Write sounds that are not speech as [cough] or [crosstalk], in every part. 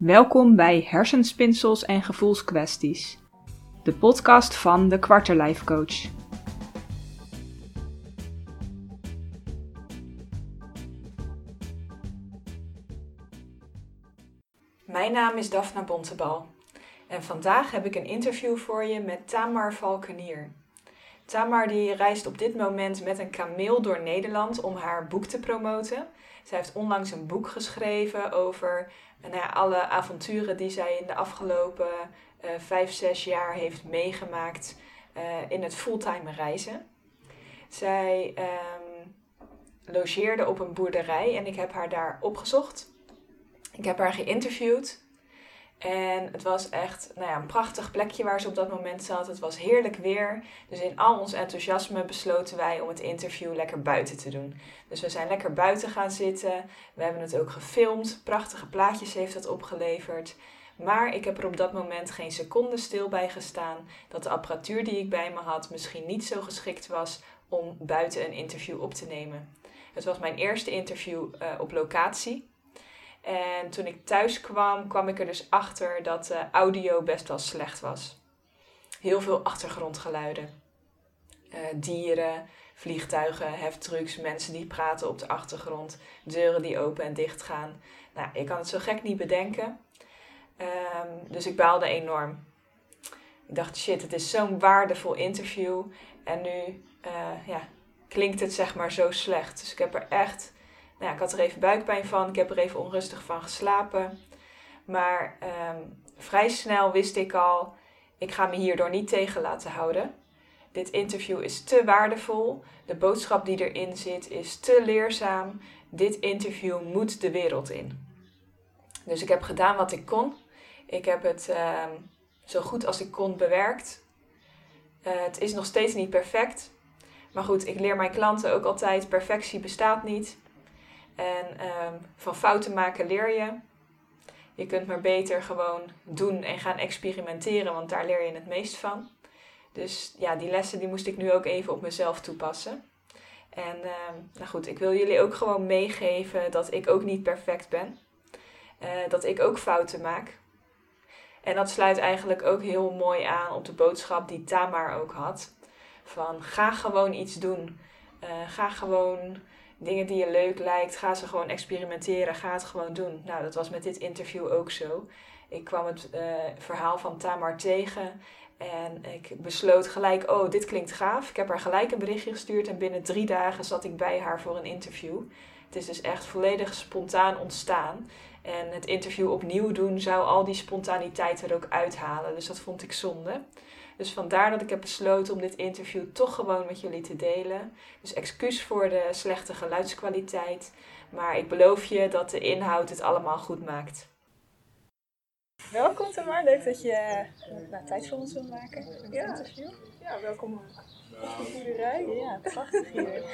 Welkom bij Hersenspinsels en Gevoelskwesties, de podcast van de Quarterlife Coach. Mijn naam is Daphna Bontebal en vandaag heb ik een interview voor je met Tamar Valkenier. Tamar die reist op dit moment met een kameel door Nederland om haar boek te promoten. Zij heeft onlangs een boek geschreven over nou ja, alle avonturen die zij in de afgelopen uh, vijf, zes jaar heeft meegemaakt uh, in het fulltime reizen. Zij um, logeerde op een boerderij en ik heb haar daar opgezocht. Ik heb haar geïnterviewd. En het was echt nou ja, een prachtig plekje waar ze op dat moment zat. Het was heerlijk weer. Dus in al ons enthousiasme besloten wij om het interview lekker buiten te doen. Dus we zijn lekker buiten gaan zitten. We hebben het ook gefilmd. Prachtige plaatjes heeft dat opgeleverd. Maar ik heb er op dat moment geen seconde stil bij gestaan dat de apparatuur die ik bij me had misschien niet zo geschikt was om buiten een interview op te nemen. Het was mijn eerste interview uh, op locatie. En toen ik thuis kwam, kwam ik er dus achter dat de audio best wel slecht was. Heel veel achtergrondgeluiden. Uh, dieren, vliegtuigen, heftrucks, mensen die praten op de achtergrond, deuren die open en dicht gaan. Nou, ik kan het zo gek niet bedenken. Um, dus ik baalde enorm. Ik dacht, shit, het is zo'n waardevol interview. En nu uh, ja, klinkt het zeg maar zo slecht. Dus ik heb er echt nou ik had er even buikpijn van, ik heb er even onrustig van geslapen. Maar um, vrij snel wist ik al, ik ga me hierdoor niet tegen laten houden. Dit interview is te waardevol, de boodschap die erin zit is te leerzaam. Dit interview moet de wereld in. Dus ik heb gedaan wat ik kon. Ik heb het um, zo goed als ik kon bewerkt. Uh, het is nog steeds niet perfect. Maar goed, ik leer mijn klanten ook altijd: perfectie bestaat niet. En um, van fouten maken leer je. Je kunt maar beter gewoon doen en gaan experimenteren, want daar leer je het meest van. Dus ja, die lessen die moest ik nu ook even op mezelf toepassen. En um, nou goed, ik wil jullie ook gewoon meegeven dat ik ook niet perfect ben. Uh, dat ik ook fouten maak. En dat sluit eigenlijk ook heel mooi aan op de boodschap die Tamar ook had. Van ga gewoon iets doen. Uh, ga gewoon dingen die je leuk lijkt, ga ze gewoon experimenteren, ga het gewoon doen. Nou, dat was met dit interview ook zo. Ik kwam het uh, verhaal van Tamar tegen en ik besloot gelijk, oh, dit klinkt gaaf. Ik heb haar gelijk een berichtje gestuurd en binnen drie dagen zat ik bij haar voor een interview. Het is dus echt volledig spontaan ontstaan. En het interview opnieuw doen zou al die spontaniteit er ook uithalen. Dus dat vond ik zonde. Dus vandaar dat ik heb besloten om dit interview toch gewoon met jullie te delen. Dus excuus voor de slechte geluidskwaliteit. Maar ik beloof je dat de inhoud het allemaal goed maakt. Welkom Tamar, leuk dat je nou, tijd voor ons wil maken voor het ja. interview. Ja, welkom op de boerderij. Ja, prachtig hier.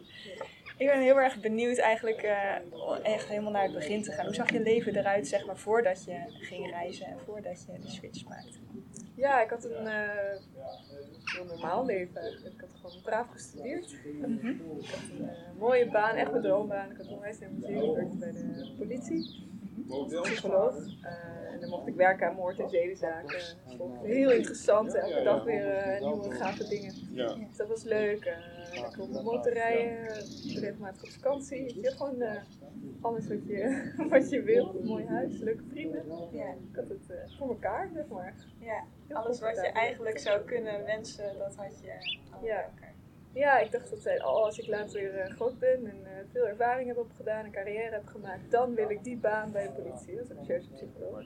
[laughs] ik ben heel erg benieuwd eigenlijk uh, echt helemaal naar het begin te gaan. Hoe zag je leven eruit zeg maar voordat je ging reizen en voordat je de switch maakte? Ja, ik had een uh, heel normaal leven eigenlijk. Ik had gewoon braaf gestudeerd. Mm -hmm. Ik had een uh, mooie baan, echt mijn droombaan. Ik had onwijs naar museum, ik werkte bij de politie. Als psycholoog. Uh, en dan mocht ik werken aan moord- en zedenzaken. Heel interessant. Elke dag weer nieuwe gave dingen. Ja. Dus dat was leuk. Ik kon motor rijden, regelmatig op vakantie. Je gewoon alles wat je, [laughs] wat je wil. Een mooi huis, leuke vrienden. Ja. Ik had het voor elkaar, zeg maar. Ja. Alles wat je eigenlijk zou kunnen wensen, dat had je ja. Ja, ik dacht dat oh, als ik later weer groot ben en uh, veel ervaring heb opgedaan, een carrière heb gemaakt, dan wil ik die baan bij de politie, als recherchepsycholoog.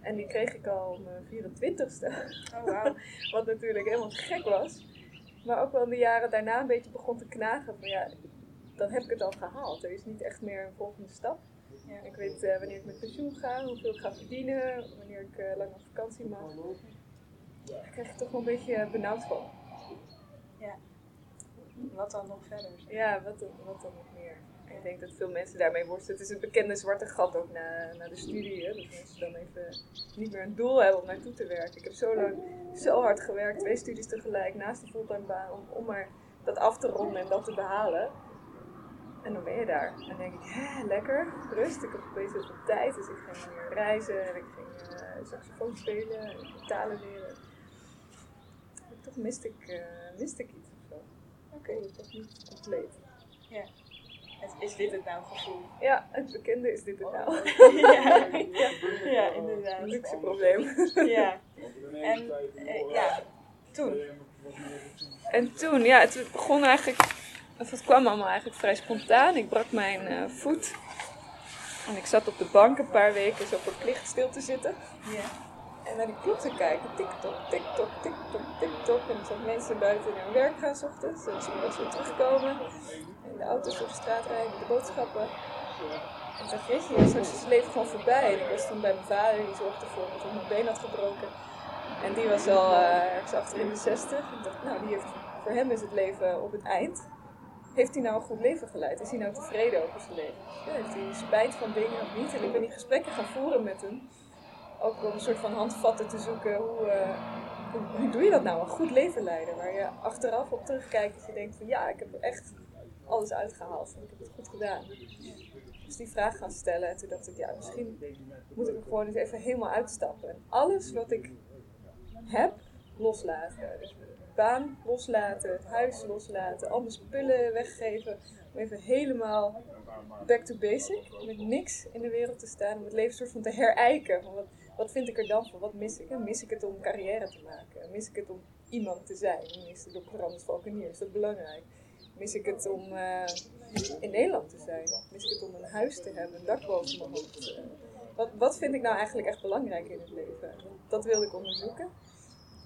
En die kreeg ik al op mijn 24ste. Oh, wow. [laughs] Wat natuurlijk helemaal gek was. Maar ook wel in de jaren daarna een beetje begon te knagen van ja, dan heb ik het al gehaald. Er is niet echt meer een volgende stap. Ja. Ik weet uh, wanneer ik met pensioen ga, hoeveel ik ga verdienen, wanneer ik uh, lang op vakantie mag. Daar krijg je toch wel een beetje benauwd van. Ja. Wat dan nog verder? Ja, wat, wat dan nog meer? Ik denk dat veel mensen daarmee worstelen. Het is een bekende zwarte gat ook na, na de studie. Hè? Dat mensen dan even niet meer een doel hebben om naartoe te werken. Ik heb zo lang, zo hard gewerkt, twee studies tegelijk, naast de fulltime baan, om, om maar dat af te ronden en dat te behalen. En dan ben je daar. En dan denk ik, hè, lekker, rust. Ik heb opeens heel veel tijd, dus ik ging meer reizen en ik ging uh, saxofoon spelen en talen leren. En toch miste ik, uh, miste ik iets of zo. Oké, okay. dat niet compleet. Ja. Is dit het nou gevoel? Ja, het bekende is dit het nou. [laughs] ja, ja, ja, inderdaad. Luxe probleem. ja. En eh, ja, toen? En toen, ja, het begon eigenlijk, of het kwam allemaal eigenlijk vrij spontaan. Ik brak mijn uh, voet. En ik zat op de bank een paar weken zo voor het licht stil te zitten. Ja. En naar die klok te kijken. Tik-tok, tik-tok, tik-tok, tik-tok. En dan zag mensen buiten naar hun werk gaan s ochtends. En ze weer terugkomen. De auto's op de straat rijden, de boodschappen. En ik dacht, weet je, straks is het leven gewoon voorbij. En ik was toen bij mijn vader, die zorgde ervoor dat ik mijn been had gebroken. En die was al uh, ergens achter in de 60. En ik dacht, nou, die heeft, voor hem is het leven op het eind. Heeft hij nou een goed leven geleid? Is hij nou tevreden over zijn leven? Heeft hij spijt van dingen of niet? En ik ben die gesprekken gaan voeren met hem. Ook om een soort van handvatten te zoeken. Hoe, uh, hoe, hoe, doe je dat nou? Een goed leven leiden. Waar je achteraf op terugkijkt dat je denkt van ja, ik heb echt alles uitgehaald. En ik heb het goed gedaan. Dus die vraag gaan stellen. En toen dacht ik, ja, misschien moet ik er gewoon eens even helemaal uitstappen. En alles wat ik heb, loslaten. Dus baan loslaten, het huis loslaten, al spullen weggeven. Om even helemaal back to basic, met niks in de wereld te staan. Om het leven soort van te herijken. Wat, wat vind ik er dan van? Wat mis ik? mis ik het om carrière te maken? Mis ik het om iemand te zijn? Ik het om Valkenier? Is dat belangrijk? Mis ik het om uh, in Nederland te zijn? Mis ik het om een huis te hebben, een dak boven mijn hoofd? wat, wat vind ik nou eigenlijk echt belangrijk in het leven? Dat wilde ik onderzoeken.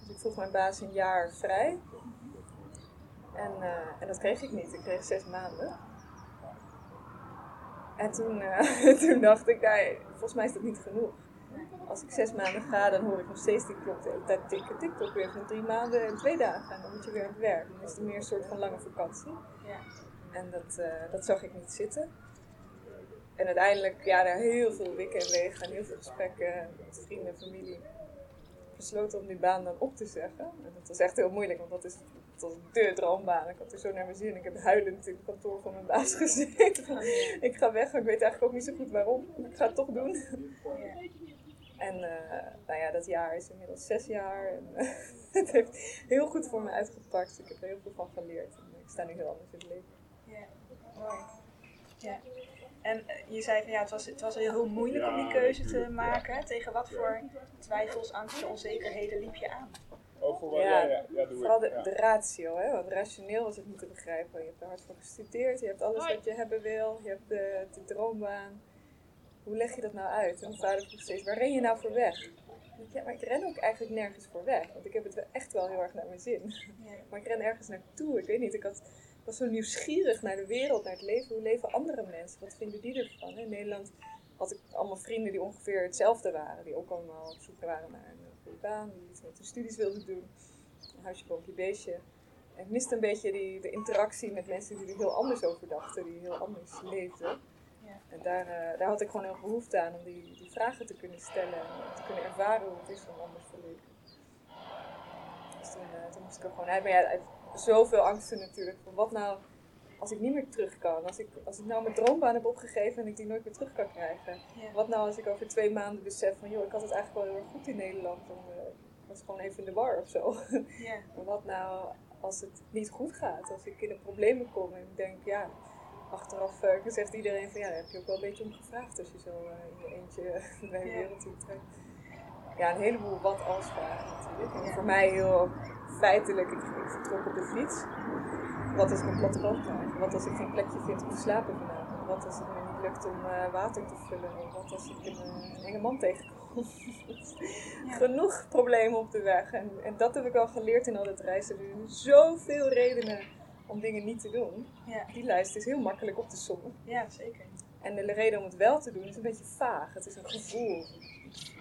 Dus ik vroeg mijn baas een jaar vrij. En, uh, en dat kreeg ik niet. Ik kreeg zes maanden. En toen, [laughs] toen dacht ik, volgens mij is dat niet genoeg. Als ik zes maanden ga, dan hoor ik nog steeds die klok de hele tijd tikken. TikTok weer van drie maanden en twee dagen. En dan moet je weer aan het werk. Dan is het meer een soort van lange vakantie. Ja. En dat, uh, dat zag ik niet zitten. En uiteindelijk, ja, na heel veel wikken en wegen en heel veel gesprekken met vrienden en familie, besloten om die baan dan op te zeggen. En dat was echt heel moeilijk, want dat is dat was de droombaan. Ik had er zo naar mijn zin. Ik heb huilend in het kantoor van mijn baas [laughs] gezeten. ik ga weg, ik weet eigenlijk ook niet zo goed waarom. Ik ga het toch doen. En uh, nou ja, dat jaar is inmiddels zes jaar. En, uh, [laughs] het heeft heel goed voor me uitgepakt. Ik heb er heel veel van geleerd. En ik sta nu heel anders in het leven. Ja, mooi. Ja. En je zei van ja, het was, het was heel moeilijk om die keuze te maken. Tegen wat voor twijfels, angsten, onzekerheden liep je aan? Overal, Ja, ja, ja, ja, doe Vooral de, het. Ja. de ratio, hè? want rationeel was het niet te begrijpen. Je hebt er hard voor gestudeerd, je hebt alles wat je hebben wil, je hebt de, de droombaan. Hoe leg je dat nou uit? En mijn vader vroeg steeds, waar ren je nou voor weg? Ik Ja, maar ik ren ook eigenlijk nergens voor weg, want ik heb het echt wel heel erg naar mijn zin. Ja. Maar ik ren ergens naartoe, ik weet niet, ik had, ik was zo nieuwsgierig naar de wereld, naar het leven. Hoe leven andere mensen? Wat vinden die ervan? In Nederland had ik allemaal vrienden die ongeveer hetzelfde waren. Die ook allemaal op zoek waren naar een goede baan, die iets met hun studies wilden doen. Een huisje, boompje, beestje. En ik miste een beetje die, de interactie met mensen die er heel anders over dachten, die heel anders leefden. En daar, eh, daar had ik gewoon heel behoefte aan om die, die vragen te kunnen stellen en te kunnen ervaren hoe het is om anders te leven. Dus toen, eh, toen moest ik er gewoon uit. Maar ja, uit zoveel angsten natuurlijk. Van wat nou als ik niet meer terug kan? Als ik, als ik nou mijn droombaan heb opgegeven en ik die nooit meer terug kan krijgen. Ja. Wat nou als ik over twee maanden besef van joh, ik had het eigenlijk wel heel erg goed in Nederland. En, eh, ik was gewoon even in de war of zo. Ja. [laughs] Maar wat nou als het niet goed gaat? Als ik in de problemen kom en ik denk, ja, achteraf eh, zegt iedereen van ja, daar heb je ook wel een beetje om gevraagd als je zo eh, in je eentje [laughs] bij de wereld toe trekt. Ja, een heleboel wat als vragen natuurlijk. En voor mij heel feitelijk, ik, ik vertrok op de fiets. Wat als ik een platte band krijg? Wat als ik geen plekje vind om te slapen vanavond? Wat als het me niet lukt om eh, water te vullen? Wat als ik een, een enge man tegenkom? [laughs] Genoeg problemen op de weg. En, en dat heb ik al geleerd in al dat reizen. Er zijn zoveel redenen om dingen niet te doen. Ja. Die lijst is heel makkelijk op te sommen. ja, zeker. En de reden om het wel te doen is een beetje vaag. Het is een gevoel.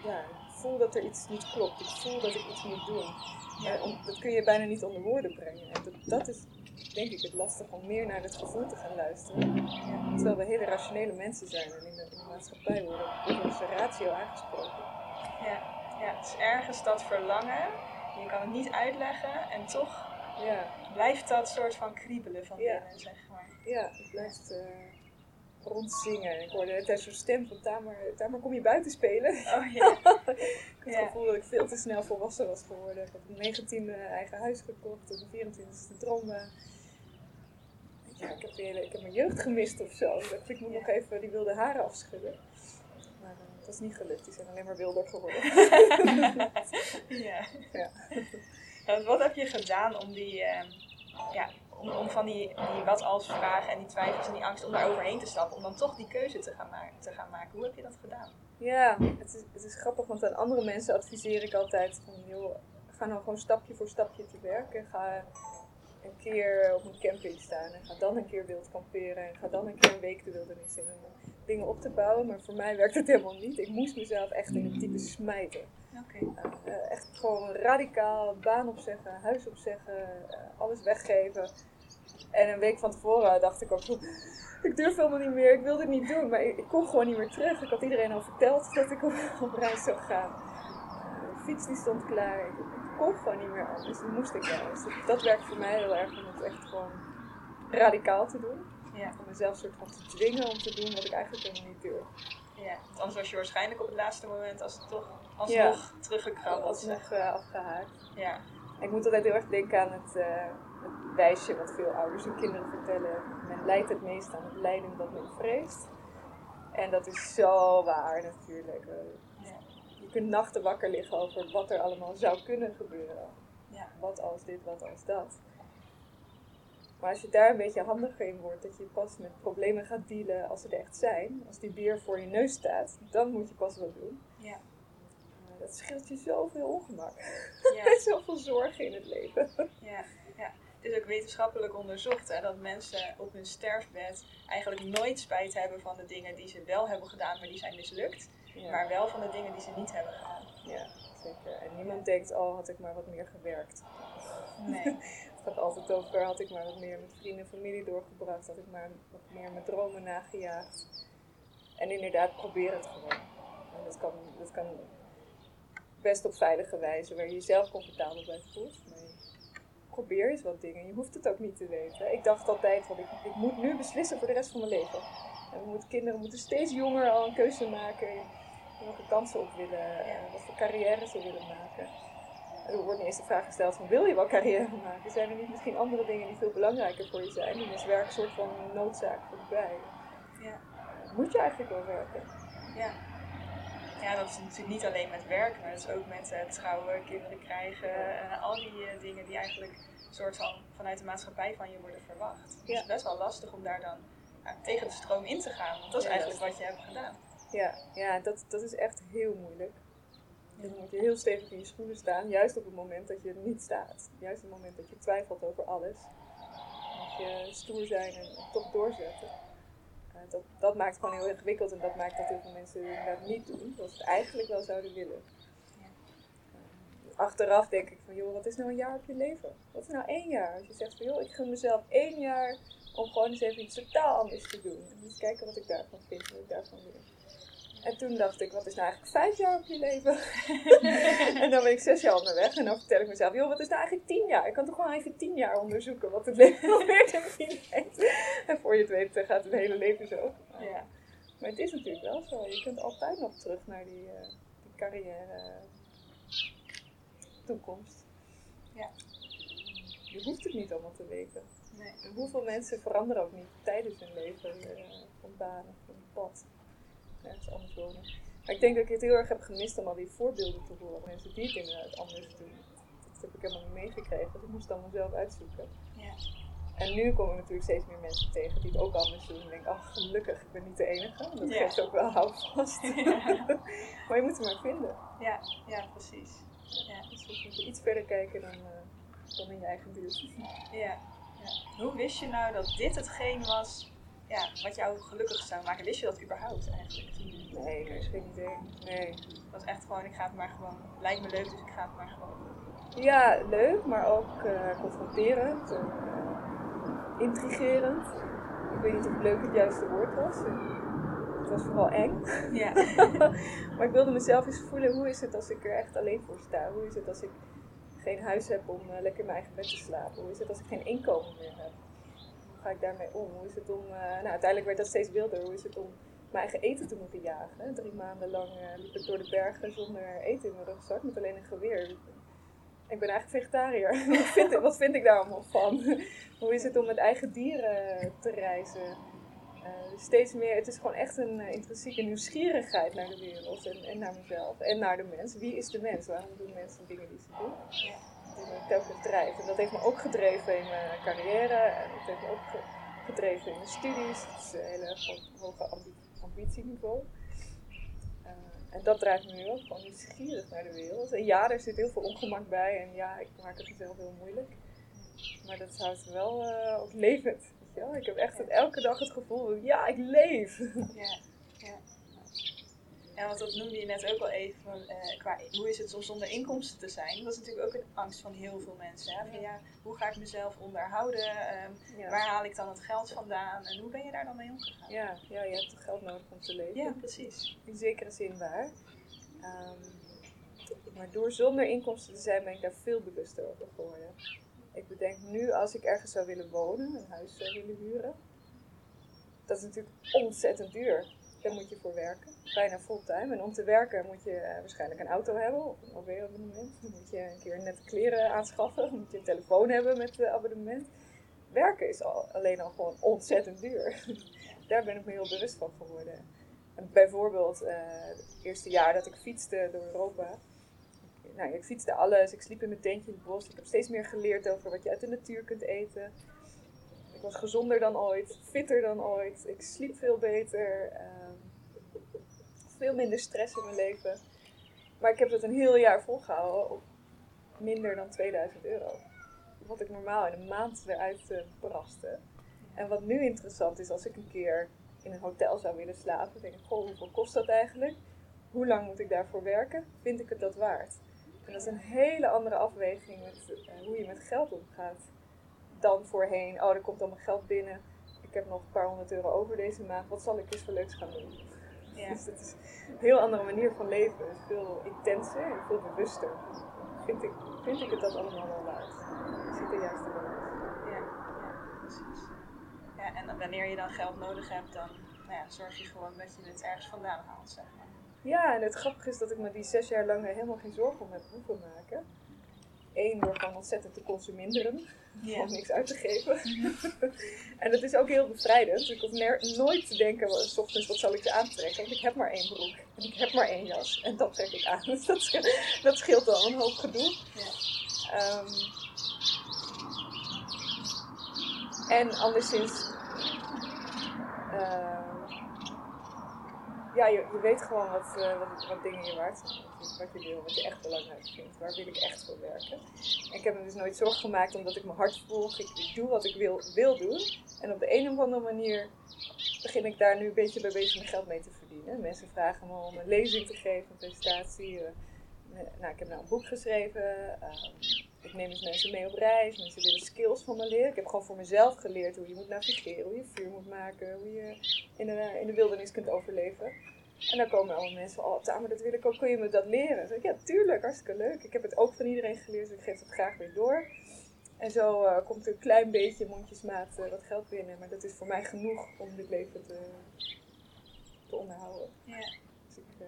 Ja, ik voel dat er iets niet klopt. Ik voel dat ik iets moet doen. Ja. En om- dat kun je bijna niet onder woorden brengen. En dat, dat is denk ik het lastig om meer naar het gevoel te gaan luisteren. Ja. Terwijl we hele rationele mensen zijn en in de, in de maatschappij worden wordt onze ratio aangesproken. Ja. ja, het is ergens dat verlangen. Je kan het niet uitleggen en toch Ja, blijft dat soort van kriebelen van Ja. binnen, zeg maar. Ja, het blijft uh, rondzingen. Ik hoorde het zo'n stem van Tamer, Tamer kom je buiten spelen? Oh ja. [laughs] ik had het gevoel dat ik veel te snel volwassen was geworden. Ik heb een 19e eigen huis gekocht, een 24e droom ja, ik heb, hele, ik heb mijn jeugd gemist of zo. Ik, ik moet nog even die wilde haren afschudden. Maar uh, het was niet gelukt, die zijn alleen maar wilder geworden. [laughs] ja. ja. [laughs] En wat heb je gedaan om die, uh, ja, om, om van die, die wat als vragen en die twijfels en die angst om daar overheen te stappen, om dan toch die keuze te gaan, ma te gaan maken? Hoe heb je dat gedaan? Ja, het is, het is grappig, want aan andere mensen adviseer ik altijd van, joh, ga nou gewoon stapje voor stapje te werk en ga een keer op een camping staan en ga dan een keer wild kamperen en ga dan een keer een week de wildernis in om dingen op te bouwen. Maar voor mij werkt het helemaal niet. Ik moest mezelf echt in een type smijten. Uh, echt gewoon radicaal baan opzeggen, huis opzeggen, uh, alles weggeven. En een week van tevoren dacht ik ook [laughs] ik durf helemaal niet meer, ik wil dit niet doen. Maar ik, ik kon gewoon niet meer terug. Ik had iedereen al verteld dat ik op, [laughs] op reis zou gaan. de fiets die stond klaar kon gewoon niet meer anders. Dat moest ik wel. Dus dat, werkt voor mij heel erg om het echt gewoon radicaal te doen. Ja. Om mezelf soort van te dwingen om te doen wat ik eigenlijk helemaal niet durf. Ja, want anders was je waarschijnlijk op het laatste moment als het toch alsnog ja. teruggekrabbeld. Alsnog uh, afgehaakt. Ja. Ik moet altijd heel erg denken aan het, uh, het wijsje wat veel ouders hun kinderen vertellen. Men lijdt het meest aan het lijden dat men vreest. En dat is zo waar natuurlijk kunt nachten wakker liggen over wat er allemaal zou kunnen gebeuren. Ja. Wat als dit, wat als dat. Maar als je daar een beetje handiger in wordt, dat je pas met problemen gaat dealen als ze er echt zijn, als die beer voor je neus staat, dan moet je pas wat doen. Ja. dat scheelt je zoveel ongemak. Ja. [laughs] zoveel zorgen in het leven. Ja. ja. Het is ook wetenschappelijk onderzocht hè, dat mensen op hun sterfbed eigenlijk nooit spijt hebben van de dingen die ze wel hebben gedaan, maar die zijn mislukt. Maar wel van de dingen die ze niet hebben gedaan. Ja, zeker. En niemand denkt, oh, had ik maar wat meer gewerkt. Nee. [laughs] gaat altijd over, had ik maar wat meer met vrienden en familie doorgebracht. Had ik maar wat meer mijn dromen nagejaagd. En inderdaad, probeer het gewoon. En dat kan, dat kan best op veilige wijze, waar je jezelf comfortabel bij voelt. Maar probeer eens wat dingen. Je hoeft het ook niet te weten. Ik dacht altijd, van, ik, ik moet nu beslissen voor de rest van mijn leven. En we moeten, kinderen moeten steeds jonger al een keuze maken welke kansen op willen, wat voor carrière ze willen maken. Er wordt eens de vraag gesteld van wil je wel carrière maken? Zijn er niet misschien andere dingen die veel belangrijker voor je zijn? En is werk een soort van noodzaak voorbij? Ja. Moet je eigenlijk wel werken? Ja. Ja, dat is natuurlijk niet alleen met werk, maar dat is ook met uh, trouwen, kinderen krijgen, uh, al die uh, dingen die eigenlijk soort van vanuit de maatschappij van je worden verwacht. Ja. het is best wel lastig om daar dan tegen de stroom in te gaan, want dat is eigenlijk wat je hebt gedaan. Ja, ja dat, dat is echt heel moeilijk. Dan moet je heel stevig in je schoenen staan, juist op het moment dat je er niet staat. Juist op het moment dat je twijfelt over alles. Moet je stoer zijn en toch doorzetten. Uh, dat, dat maakt het gewoon heel ingewikkeld en dat maakt dat heel veel mensen dat niet doen, zoals ze het eigenlijk wel zouden willen. Uh, achteraf denk ik van, joh, wat is nou een jaar op je leven? Wat is nou één jaar? Als je zegt van, joh, ik gun mezelf één jaar om gewoon eens even iets totaal anders te doen. En eens kijken wat ik daarvan vind, wat ik daarvan wil. En toen dacht ik, wat is nou eigenlijk vijf jaar op je leven? [laughs] en dan ben ik zes jaar onderweg en dan vertel ik mezelf, joh, wat is nou eigenlijk tien jaar? Ik kan toch gewoon even tien jaar onderzoeken wat het leven [laughs] alweer te heeft. En voor je het weet eh, gaat het hele leven zo. Ja. Maar het is natuurlijk wel zo. Je kunt altijd nog terug naar die, uh, die carrière toekomst. Ja. Je hoeft het niet allemaal te weten. Nee. hoeveel mensen veranderen ook niet tijdens hun leven uh, van baan of van pad ergens anders wonen. Maar ik denk dat ik het heel erg heb gemist om al die voorbeelden te horen. Mensen die het inderdaad anders doen. Dat heb ik helemaal niet meegekregen. Dus ik moest het allemaal zelf uitzoeken. Ja. En nu komen we natuurlijk steeds meer mensen tegen die het ook anders doen. En ik denk, ach gelukkig, ik ben niet de enige. Dat ja. geeft ook wel houvast. Ja. [laughs] maar je moet het maar vinden. Ja, ja precies. Ja. Dus je moet iets verder kijken dan, uh, dan in je eigen buurt. Ja. ja. Hoe wist je nou dat dit hetgeen was ja, wat jou gelukkig zou maken. Wist je dat überhaupt eigenlijk? Nee, er is geen idee. Nee. Het was echt gewoon, ik ga het maar gewoon, lijkt me leuk, dus ik ga het maar gewoon Ja, leuk, maar ook uh, confronterend, uh, intrigerend. Ik weet niet of leuk het juiste woord was. Het was vooral eng. Ja. [laughs] maar ik wilde mezelf eens voelen, hoe is het als ik er echt alleen voor sta? Hoe is het als ik geen huis heb om uh, lekker in mijn eigen bed te slapen? Hoe is het als ik geen inkomen meer heb? Ga ik daarmee om? Hoe is het om, nou uiteindelijk werd dat steeds wilder, hoe is het om mijn eigen eten te moeten jagen? Drie maanden lang liep ik door de bergen zonder eten in mijn rugzak, met alleen een geweer. Ik ben eigenlijk vegetariër. [laughs] wat, vind ik, wat vind ik daar allemaal van? [laughs] hoe is het om met eigen dieren te reizen? Uh, steeds meer, het is gewoon echt een intrinsieke nieuwsgierigheid naar de wereld en, en, naar mezelf en naar de mens. Wie is de mens? Waarom doen mensen dingen die ze doen? Me telkens drijft. En dat heeft me ook gedreven in mijn carrière en dat heeft me ook gedreven in mijn studies. Het is een hele hoge ambi ambitieniveau. Uh, en dat drijft me nu ook gewoon nieuwsgierig naar de wereld. En ja, er zit heel veel ongemak bij en ja, ik maak het mezelf heel moeilijk. Maar dat houdt wel ook levend. Ja, ik heb echt elke dag het gevoel, ja, ik leef. Ja, ja. Want dat noemde je net ook al even, uh, qua, hoe is het om zonder inkomsten te zijn? Dat is natuurlijk ook een angst van heel veel mensen. Hè? Van, ja, hoe ga ik mezelf onderhouden? Um, Waar haal ik dan het geld vandaan? En hoe ben je daar dan mee omgegaan? Ja, ja je hebt toch geld nodig om te leven. Ja, precies. In zekere zin waar. Um, maar door zonder inkomsten te zijn ben ik daar veel bewuster over geworden. Ik bedenk nu, als ik ergens zou willen wonen, een huis zou willen huren, dat is natuurlijk ontzettend duur. Daar moet je voor werken, bijna fulltime. En om te werken moet je uh, waarschijnlijk een auto hebben of een OV-abonnement. Dan moet je een keer nette kleren aanschaffen, dan moet je een telefoon hebben met uh, abonnement. Werken is al, alleen al gewoon ontzettend duur. [laughs] Daar ben ik me heel bewust van geworden. En bijvoorbeeld uh, het eerste jaar dat ik fietste door Europa, nou, ik fietste alles, ik sliep in mijn tentje in het bos. Ik heb steeds meer geleerd over wat je uit de natuur kunt eten. Ik was gezonder dan ooit, fitter dan ooit. Ik sliep veel beter. Uh, veel minder stress in mijn leven. Maar ik heb het een heel jaar volgehouden op minder dan 2000 euro. Wat ik normaal in een maand eruit uh, braste. En wat nu interessant is, als ik een keer in een hotel zou willen slapen, denk ik, goh, hoeveel kost dat eigenlijk? Hoe lang moet ik daarvoor werken? Vind ik het dat waard? Dat is een hele andere afweging met uh, hoe je met geld omgaat dan voorheen. Oh, er komt allemaal geld binnen. Ik heb nog een paar honderd euro over deze maand. Wat zal ik eens voor leuks gaan doen? Ja. [laughs] Dus het is een heel andere manier van leven. Het is veel intenser en veel bewuster. Vind ik, vind ik het dat allemaal wel waard? Ik zit er juist in ja, ja, precies. Ja, en wanneer je dan geld nodig hebt, dan nou ja, zorg je gewoon dat je het ergens vandaan haalt, zeg maar. Ja, en het grappige is dat ik me die zes jaar lang helemaal geen zorgen om heb hoeven maken. Eén, door gewoon ontzettend te consumeren. Yeah. Om niks uit te geven. [laughs] en dat is ook heel bevrijdend. Ik hoef nooit te denken, s ochtends, wat zal ik ze aantrekken? Want ik heb maar één broek. En ik heb maar één jas. En dat trek ik aan. Dus [laughs] dat, dat scheelt al een hoop gedoe. Yeah. Um, en anderszins... Uh, ja, je, je weet gewoon wat, uh, wat, wat, dingen je waard zijn. Wat je wil, wat je echt belangrijk vindt. Waar wil ik echt voor werken? En ik heb me dus nooit zorgen gemaakt omdat ik mijn hart volg. Ik, doe wat ik wil, wil doen. En op de een of andere manier begin ik daar nu een beetje bij bezig mijn geld mee te verdienen. Mensen vragen me om een lezing te geven, een presentatie. Uh, nou, ik heb nou een boek geschreven. Uh, ik neem eens mensen mee op reis. Mensen willen skills van me leren. Ik heb gewoon voor mezelf geleerd hoe je moet navigeren, hoe je vuur moet maken, hoe je in de, in de wildernis kunt overleven. En dan komen allemaal mensen van, oh Tamer, dat wil ik ook, kun je me dat leren? Zeg ik, ja, tuurlijk, hartstikke leuk. Ik heb het ook van iedereen geleerd, dus ik geef het graag weer door. En zo uh, komt er een klein beetje mondjesmaat uh, wat geld binnen. Maar dat is voor mij genoeg om dit leven te, te onderhouden. Ja. Dus ik, uh,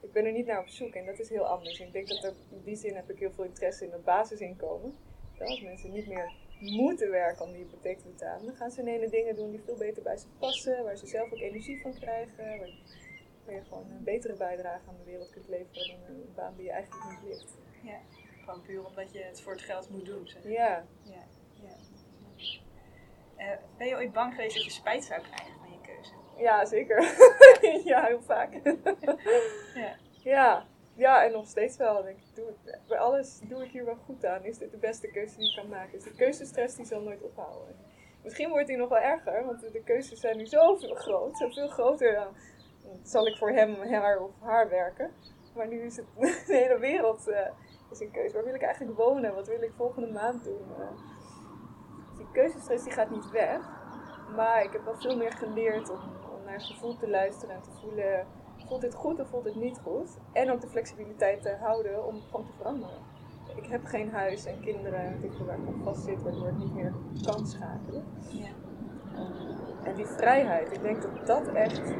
ik ben er niet naar op zoek en dat is heel anders. Ik denk dat er, in die zin heb ik heel veel interesse in het basisinkomen. Dat als mensen niet meer moeten werken om die hypotheek te betalen, dan gaan ze ineens dingen doen die veel beter bij ze passen, waar ze zelf ook energie van krijgen, waar, waar je gewoon een betere bijdrage aan de wereld kunt leveren dan een baan die je eigenlijk niet ligt. Ja, gewoon puur omdat je het voor het geld moet doen. Zeg. Ja. ja, ja. Uh, ben je ooit bang geweest dat je spijt zou krijgen? Ja, zeker. [laughs] ja, heel vaak. ja. ja. Ja, en nog steeds wel. Denk ik, doe het, bij alles doe ik hier wel goed aan. Is dit de beste keuze die ik kan maken? Dus de keuzestress die zal nooit ophouden. Misschien wordt die nog wel erger, want de keuzes zijn nu zoveel groot. Zoveel groter dan zal ik voor hem, haar of haar werken. Maar nu is het [laughs] de hele wereld uh, is een keuze. Waar wil ik eigenlijk wonen? Wat wil ik volgende maand doen? Uh, die keuzestress die gaat niet weg. Maar ik heb wel veel meer geleerd om naar gevoel te luisteren en te voelen, voelt dit goed of voelt dit niet goed? En ook de flexibiliteit te houden om gewoon te veranderen. Ik heb geen huis en kinderen en ik waar ik vast zit, waardoor ik niet meer kan schakelen. Ja. En die vrijheid, ik denk dat dat echt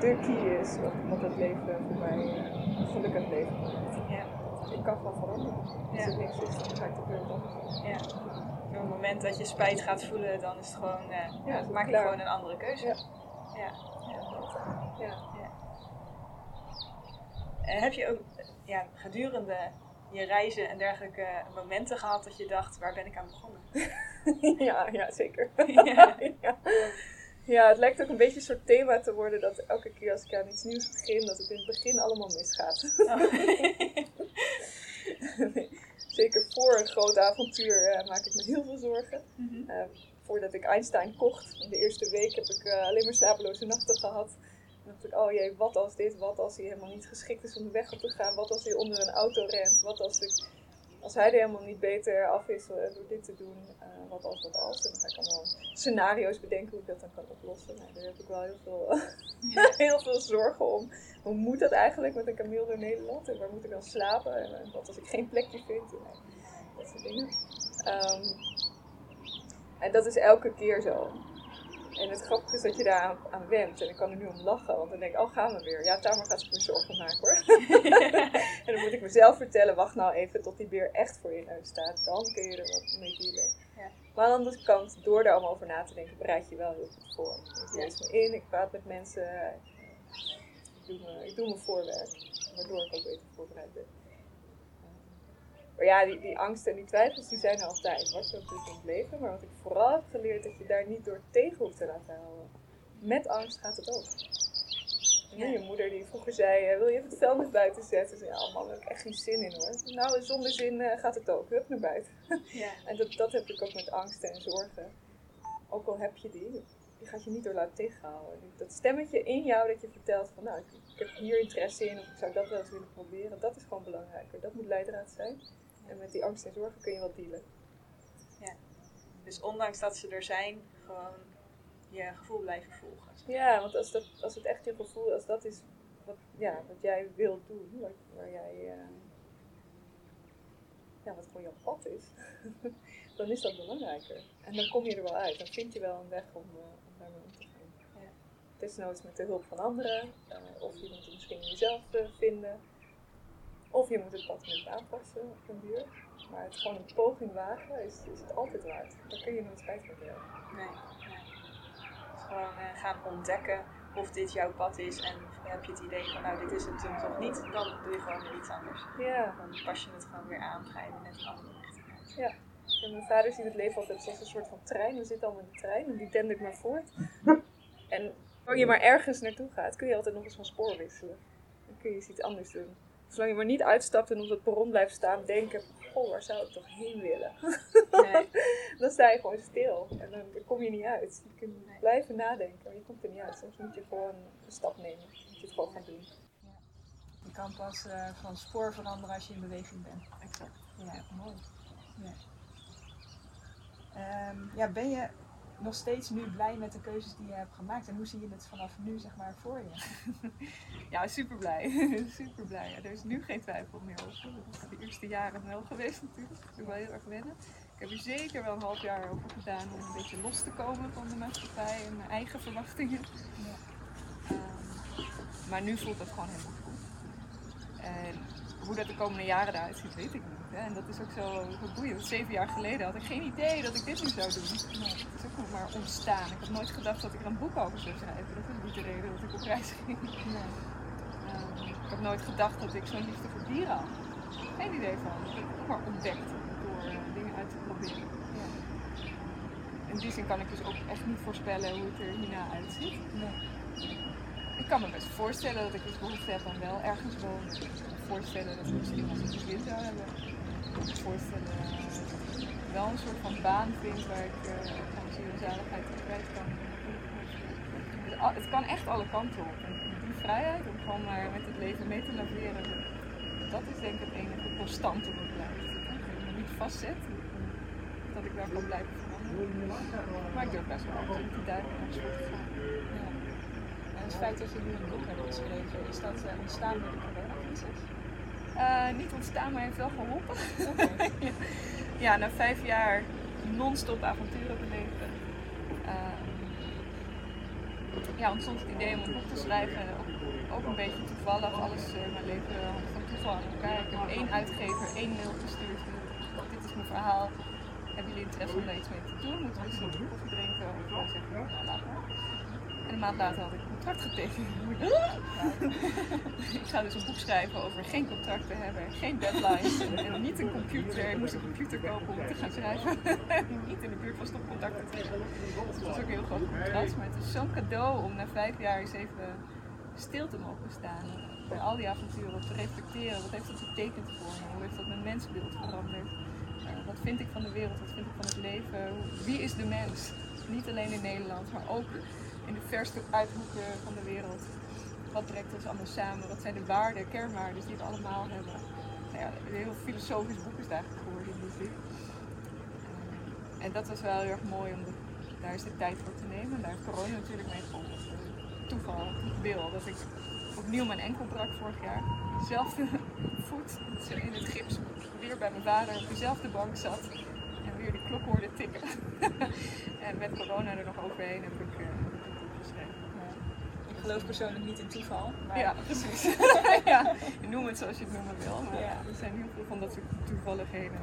de key is wat, wat het leven voor mij uh, gelukkig leven. Ja. Ik kan gewoon veranderen. Als er niks is, dan ga ik weer wat anders Ja. Op het moment dat je spijt gaat voelen, dan is het gewoon, uh, ja, maak je gewoon een andere keuze. Ja. ja. ja. ja. En heb je ook ja, gedurende je reizen en dergelijke momenten gehad dat je dacht, waar ben ik aan begonnen? [laughs] ja, ja, zeker. [laughs] ja. [laughs] ja. het lijkt ook een beetje een soort thema te worden dat elke keer als ik aan iets nieuws begin, dat het in het begin allemaal misgaat. Oh. [laughs] zeker voor een groot avontuur uh, maak ik me heel veel zorgen. Mm uh, voordat ik Einstein kocht, in de eerste week heb ik uh, alleen maar slapeloze nachten gehad. Dan dacht ik, oh jee, wat als dit, wat als hij helemaal niet geschikt is om de weg op te gaan, wat als hij onder een auto rent, wat als, ik, als hij er helemaal niet beter af is door dit te doen, wat als, wat als. En dan ga ik allemaal scenario's bedenken hoe ik dat dan kan oplossen. Nou, daar heb ik wel heel veel, [laughs] heel veel zorgen om. Hoe moet dat eigenlijk met een kameel door Nederland? En waar moet ik dan slapen? En wat als ik geen plekje vind? En, dat soort dingen. Um, en dat is elke keer zo. En het grappige is dat je daar aan, aan went. En ik kan er nu om lachen, want dan denk ik, oh gaan we weer. Ja, Tamar gaat zich weer zorgen maken hoor. [laughs] moet ik mezelf vertellen, wacht nou even tot die beer echt voor je neus staat. Dan kun je er wat mee dealen. Ja. Maar aan de andere kant, door daar allemaal over na te denken, bereid je wel heel goed voor. Ik lees me in, ik praat met mensen. Ik doe, me, ik doe mijn voorwerk, waardoor ik ook beter voorbereid ben. Maar ja, die, die angsten en die twijfels die zijn er altijd. Wat je natuurlijk in het leven. Maar wat ik vooral heb geleerd, dat je daar niet door tegen hoeft te laten houden. Met angst gaat het ook. Ja. Je moeder die vroeger zei, wil je even het vuilnis buiten zetten? Zei, ja man, daar heb ik echt geen zin in hoor. Nou, zonder zin uh, gaat het ook. Hup naar buiten. Ja. [laughs] en dat, dat heb ik ook met angsten en zorgen. Ook al heb je die, die gaat je niet door laten tegenhouden. Dat stemmetje in jou dat je vertelt van, nou, ik, ik heb hier interesse in of ik zou dat wel eens willen proberen. Dat is gewoon belangrijker. Dat moet leidraad zijn. En met die angst en zorgen kun je wat dealen. Ja. Dus ondanks dat ze er zijn, gewoon je gevoel blijven volgen. Ja, want als, dat, als het echt je gevoel, als dat is wat, ja, wat jij wilt doen, waar, waar jij, uh, ja, wat gewoon jouw pad is, [laughs] dan is dat belangrijker. En dan kom je er wel uit, dan vind je wel een weg om, uh, om daarmee om te gaan. Ja. Desnoods met de hulp van anderen, uh, of je moet het misschien jezelf vinden. Of je moet het pad met aanpassen op een duur. Maar het gewoon een poging wagen is, is het altijd waard. Daar kun je nooit spijt van hebben. Nee, gewoon uh, gaan ontdekken of dit jouw pad is. En heb je het idee van nou dit is het toen toch niet, dan doe je gewoon weer iets anders. Ja. Dan pas je het gewoon weer aan, ga je net een andere richting uit. Ja. En mijn vader ziet het leven altijd als een soort van trein. We zitten allemaal in de trein en die dendert maar voort. [laughs] En als je maar ergens naartoe gaat, kun je altijd nog eens van spoor wisselen. Dan kun je iets anders doen. Zolang je maar niet uitstapt en op het perron blijft staan, denken: Goh, waar zou ik toch heen willen? Nee. [laughs] dan sta je gewoon stil en dan, kom je niet uit. Je kunt blijven nadenken, maar je komt er niet uit. Soms moet je gewoon een stap nemen. Moet je het gewoon gaan doen. Ja. Je kan pas uh, van spoor veranderen als je in beweging bent. Exact. Ja, mooi. Ja. Um, ja, ben je nog steeds nu blij met de keuzes die je hebt gemaakt? En hoe zie je het vanaf nu zeg maar voor je? [laughs] ja, super blij. [laughs] super blij. er is nu geen twijfel meer over. Dat is de eerste jaren wel geweest natuurlijk. Dat is wel heel erg wennen. Ik heb er zeker wel een half jaar over gedaan om een beetje los te komen van de maatschappij en mijn eigen verwachtingen. Ja. Um, maar nu voelt het gewoon helemaal goed. En hoe dat de komende jaren eruit ziet, weet ik niet. En dat is ook zo, zo boeiend. Zeven jaar geleden had ik geen idee dat ik dit nu zou doen. Nee, het is ook nog maar ontstaan. Ik had nooit gedacht dat ik er een boek over zou schrijven. Dat is niet de reden dat ik op reis ging. Nee. Um, ik heb nooit gedacht dat ik zo'n liefde voor dieren had. Geen idee van. Ik heb het ook maar ontdekt door uh, dingen uit te proberen. Ja. In die zin kan ik dus ook echt niet voorspellen hoe het er hierna uitziet. Nee. Ik kan me best voorstellen dat ik dus behoefte heb aan wel ergens wonen. Ik kan me voorstellen dat ik misschien als een gezin zou hebben uh, wel een soort van baan vind waar ik uh, ziel en zaligheid kwijt kan. Het kan echt alle kanten op. Die vrijheid om gewoon maar met het leven mee te laveren, dat is denk ik het enige constante wat blijft. Dat me niet vastzet, dat ik daar kan blijven veranderen. Maar ik durf best wel altijd te duiken. En het feit dat je nu een boek hebt geschreven, is dat uh, ontstaan door de coronacrisis? Uh, niet ontstaan, maar heeft wel geholpen. [laughs] Ja, na vijf jaar non-stop avonturen beleven. Uh, ja, ontstond het idee om een boek te schrijven. Ook, een beetje toevallig, alles in mijn leven van toeval aan elkaar. Ik heb één uitgever, één mail gestuurd. Dit is mijn verhaal. Hebben jullie interesse om daar iets mee te doen? Moeten we eens een koffie drinken? Of zeggen, nou, een maand later had ik een contract getekend. [laughs] ik ga dus een boek schrijven over geen contracten hebben, geen deadlines en niet een computer. Ik moest een computer kopen om te gaan schrijven. [laughs] niet in de buurt van stopcontacten te hebben. Dus dat was ook heel groot contrast. Maar het is zo'n cadeau om na vijf jaar eens even stil te mogen staan. Bij al die avonturen te reflecteren. Wat heeft dat betekend voor me? Hoe heeft dat mijn mensbeeld veranderd? Uh, wat vind ik van de wereld? Wat vind ik van het leven? Wie is de mens? Niet alleen in Nederland, maar ook in de verste uithoeken van de wereld. Wat brengt ons allemaal samen? Wat zijn de waarden, kernwaarden die we allemaal hebben? Nou een heel filosofisch boek is het eigenlijk geworden die zin. En dat was wel heel erg mooi om daar eens de tijd voor te nemen. En daar corona natuurlijk mee geholpen. Toeval, wil, dat ik opnieuw mijn enkel brak vorig jaar. Dezelfde [laughs] voet, in het gips, weer bij mijn vader op dezelfde bank zat. En weer de klok hoorde tikken. [laughs] en met corona er nog overheen heb ik... Ik geloof persoonlijk niet in toeval. Maar... Ja, precies. [laughs] ja, noem het zoals je het noemen wil. Maar ja. er zijn heel veel van dat soort toevalligheden.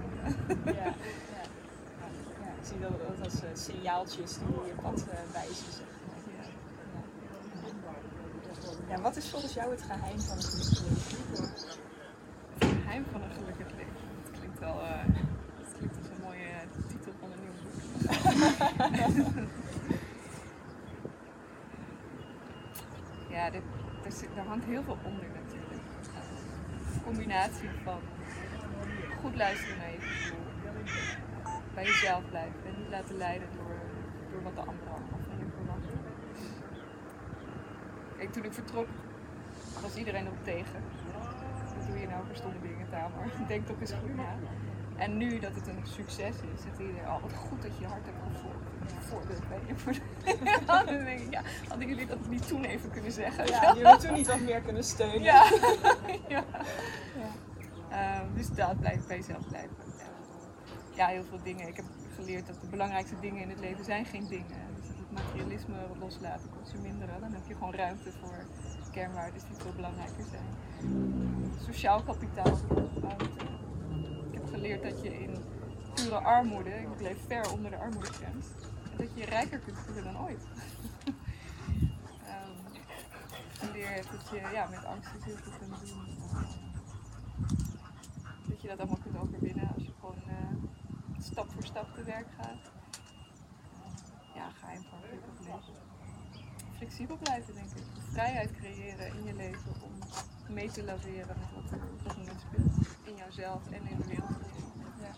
ja, ja. ja. Ik zie dat, als uh, signaaltjes die je pad uh, wijzen. Zeg ja. Ja. wat is volgens jou het geheim van een gelukkig leven? Het geheim van een gelukkig leven? Dat klinkt wel... Uh, dat klinkt als een mooie titel van een nieuw boek. [laughs] [laughs] ja, dit, er hangt heel veel onder natuurlijk. Een combinatie van goed luisteren naar je gevoel, bij jezelf blijven en niet laten leiden door, door wat de anderen allemaal van je verwachten. Kijk, toen ik vertrok was iedereen erop tegen. Wat doe je nou voor stomme dingen, Tamer? [laughs] Denk toch eens goed na. En nu dat het een succes is, zit iedereen, oh wat goed dat je je hart hebt gevolgd. Voorbeeld ben je voor [laughs] Dan denk ik, ja, hadden jullie dat niet toen even kunnen zeggen? Ja, jullie hadden toen niet wat meer kunnen steunen. Ja. [laughs] ja. Um, dus dat blijft bij jezelf blijven. Ja, heel veel dingen. Ik heb geleerd dat de belangrijkste dingen in het leven zijn geen dingen. Dus dat het materialisme loslaten, consuminderen, dan heb je gewoon ruimte voor kernwaarden die veel belangrijker zijn. Sociaal kapitaal, ik heb geleerd dat je in pure armoede, ik leef ver onder de armoedegrens, dat je je rijker kunt voelen dan ooit. [laughs] um, geleerd dat je ja, met angst dus heel veel kunt doen. Dat je dat allemaal kunt overwinnen als je gewoon uh, stap voor stap te werk gaat. Ja, geheim van gelukkig leven. Flexibel blijven, denk ik. Vrijheid creëren in je leven om mee te laveren met wat er op dat moment speelt. In jouzelf en in de wereld. Ja.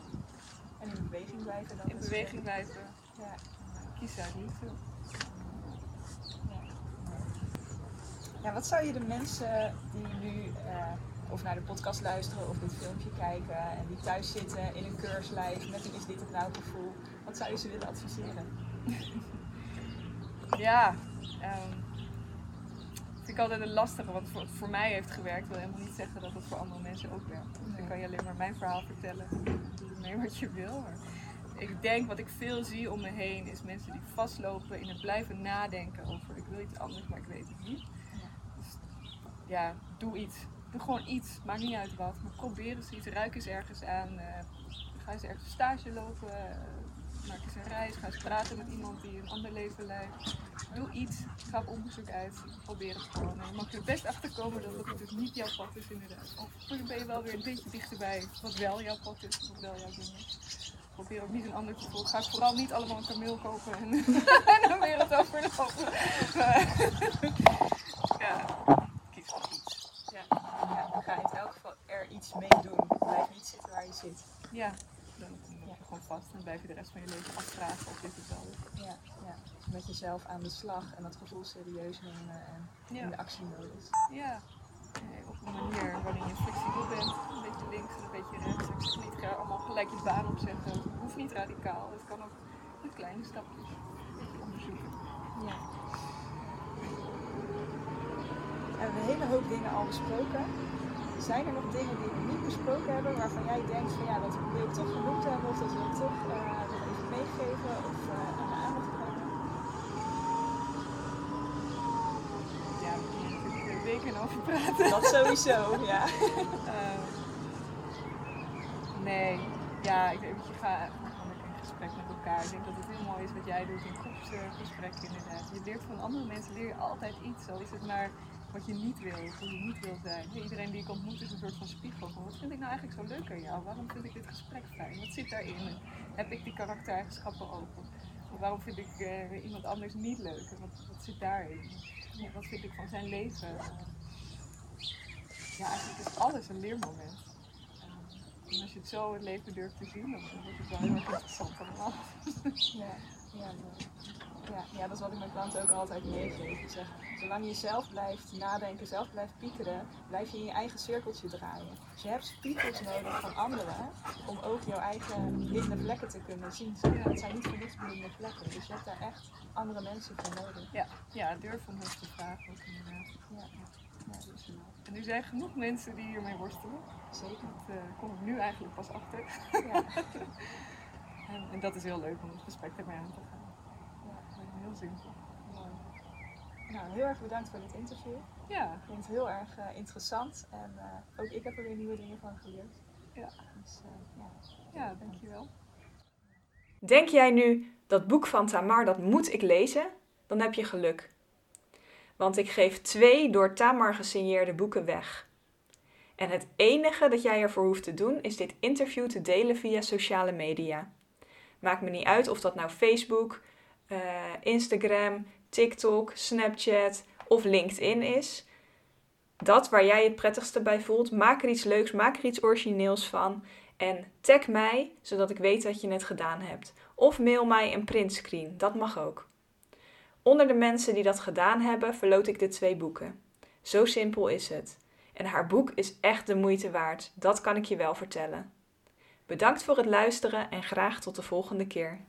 En in beweging blijven dan? In beweging blijven. Ja. Kies uit liefde. Ja. ja, wat zou je de mensen die nu uh, of naar de podcast luisteren of dit filmpje kijken en die thuis zitten in een keurslijf met een is dit het nou gevoel, wat zou je ze willen adviseren? [laughs] ja, um, vind ik altijd een lastige, want voor, voor mij heeft gewerkt wil helemaal niet zeggen dat het voor andere mensen ook werkt. Dus dan kan je alleen maar mijn verhaal vertellen. Doe ermee wat je wil. Maar ik denk wat ik veel zie om me heen is mensen die vastlopen in het blijven nadenken over ik wil iets anders, maar ik weet het niet. Dus ja, doe iets. Doe gewoon iets. Maakt niet uit wat. Maar probeer eens iets. Ruik eens ergens aan. Uh, ga eens ergens stage lopen. Uh, maak eens een reis. Ga eens praten met iemand die een ander leven leidt doe iets, ga op onderzoek uit, probeer het gewoon. Je mag er best achter komen dat het dus niet jouw pad is inderdaad. Of ben je wel weer een beetje dichterbij wat wel jouw pad is, wat wel jouw ding is. Probeer ook niet een ander te volgen. Ga vooral niet allemaal een kameel kopen en, [laughs] en dan weer het overlopen. [laughs] ja, kies voor iets. Ja. ja, ga in elk geval er iets mee doen. Blijf niet zitten waar je zit. Ja, dan je gewoon vast en blijf je de rest van je leven afvragen of dit het wel is. Ja, ja met jezelf aan de slag en dat gevoel serieus nemen en in de actiemodus. Ja, manier waarin je flexibel bent, een beetje links en een beetje rechts. Ik zeg niet allemaal gelijk je baan opzetten, het hoeft niet radicaal, het kan ook met kleine stapjes onderzoeken. Ja. We hebben een hele hoop dingen al besproken. Zijn er nog dingen die we niet besproken hebben waarvan jij denkt van ja, dat wil ik toch genoemd hebben of dat wil ik toch uh, even meegeven of uh, aan de aandacht brengen? Weken over praten. Dat sowieso, ja. Ehm, nee, ja, ik denk dat je gaat in gesprek met elkaar. Ik denk dat het heel mooi is wat jij doet in groepsgesprekken inderdaad. Je leert van andere mensen leer je altijd iets, al is het maar wat je niet wil, hoe je niet wil zijn. Iedereen die ik ontmoet is een soort van spiegel van wat vind ik nou eigenlijk zo leuk aan jou? Waarom vind ik dit gesprek fijn? Wat zit daarin? Heb ik die karaktereigenschappen open? Of waarom vind ik uh, iemand anders niet leuk? En wat, wat zit daarin? Wat vind ik van zijn leven? Ja, eigenlijk is alles een leermoment. En als je het zo het leven durft te zien, dan wordt het wel heel erg interessant allemaal. Ja, ja, ja, ja, dat is wat ik mijn klanten ook altijd meegeef. Ik zeg, zolang je zelf blijft nadenken, zelf blijft piekeren, blijf je in je eigen cirkeltje draaien. Dus je hebt spiegels nodig van anderen om ook jouw eigen blinde vlekken te kunnen zien. Het zijn niet voor niks blinde vlekken, dus je hebt daar echt andere mensen voor nodig. Ja, ja durf om ons te vragen ook inderdaad. Ja, ja, dus, en er zijn genoeg mensen die hiermee worstelen. Zeker. Dat uh, kom ik nu eigenlijk pas achter. Ja. [laughs] en, en, dat is heel leuk om het gesprek ermee aan te gaan. Heel simpel. Nou, heel erg bedankt voor dit interview. Ja. Ik vind het heel erg uh, interessant en uh, ook ik heb er weer nieuwe dingen van geleerd. Ja. Dus, uh, ja. ja, dankjewel. Denk jij nu, dat boek van Tamar, dat moet ik lezen? Dan heb je geluk. Want ik geef twee door Tamar gesigneerde boeken weg. En het enige dat jij ervoor hoeft te doen, is dit interview te delen via sociale media. Maakt me niet uit of dat nou Facebook, Instagram, TikTok, Snapchat of LinkedIn is. Dat waar jij het prettigste bij voelt. Maak er iets leuks, maak er iets origineels van. En tag mij, zodat ik weet dat je het gedaan hebt. Of mail mij een printscreen, dat mag ook. Onder de mensen die dat gedaan hebben, verloot ik de twee boeken. Zo simpel is het. En haar boek is echt de moeite waard, dat kan ik je wel vertellen. Bedankt voor het luisteren en graag tot de volgende keer.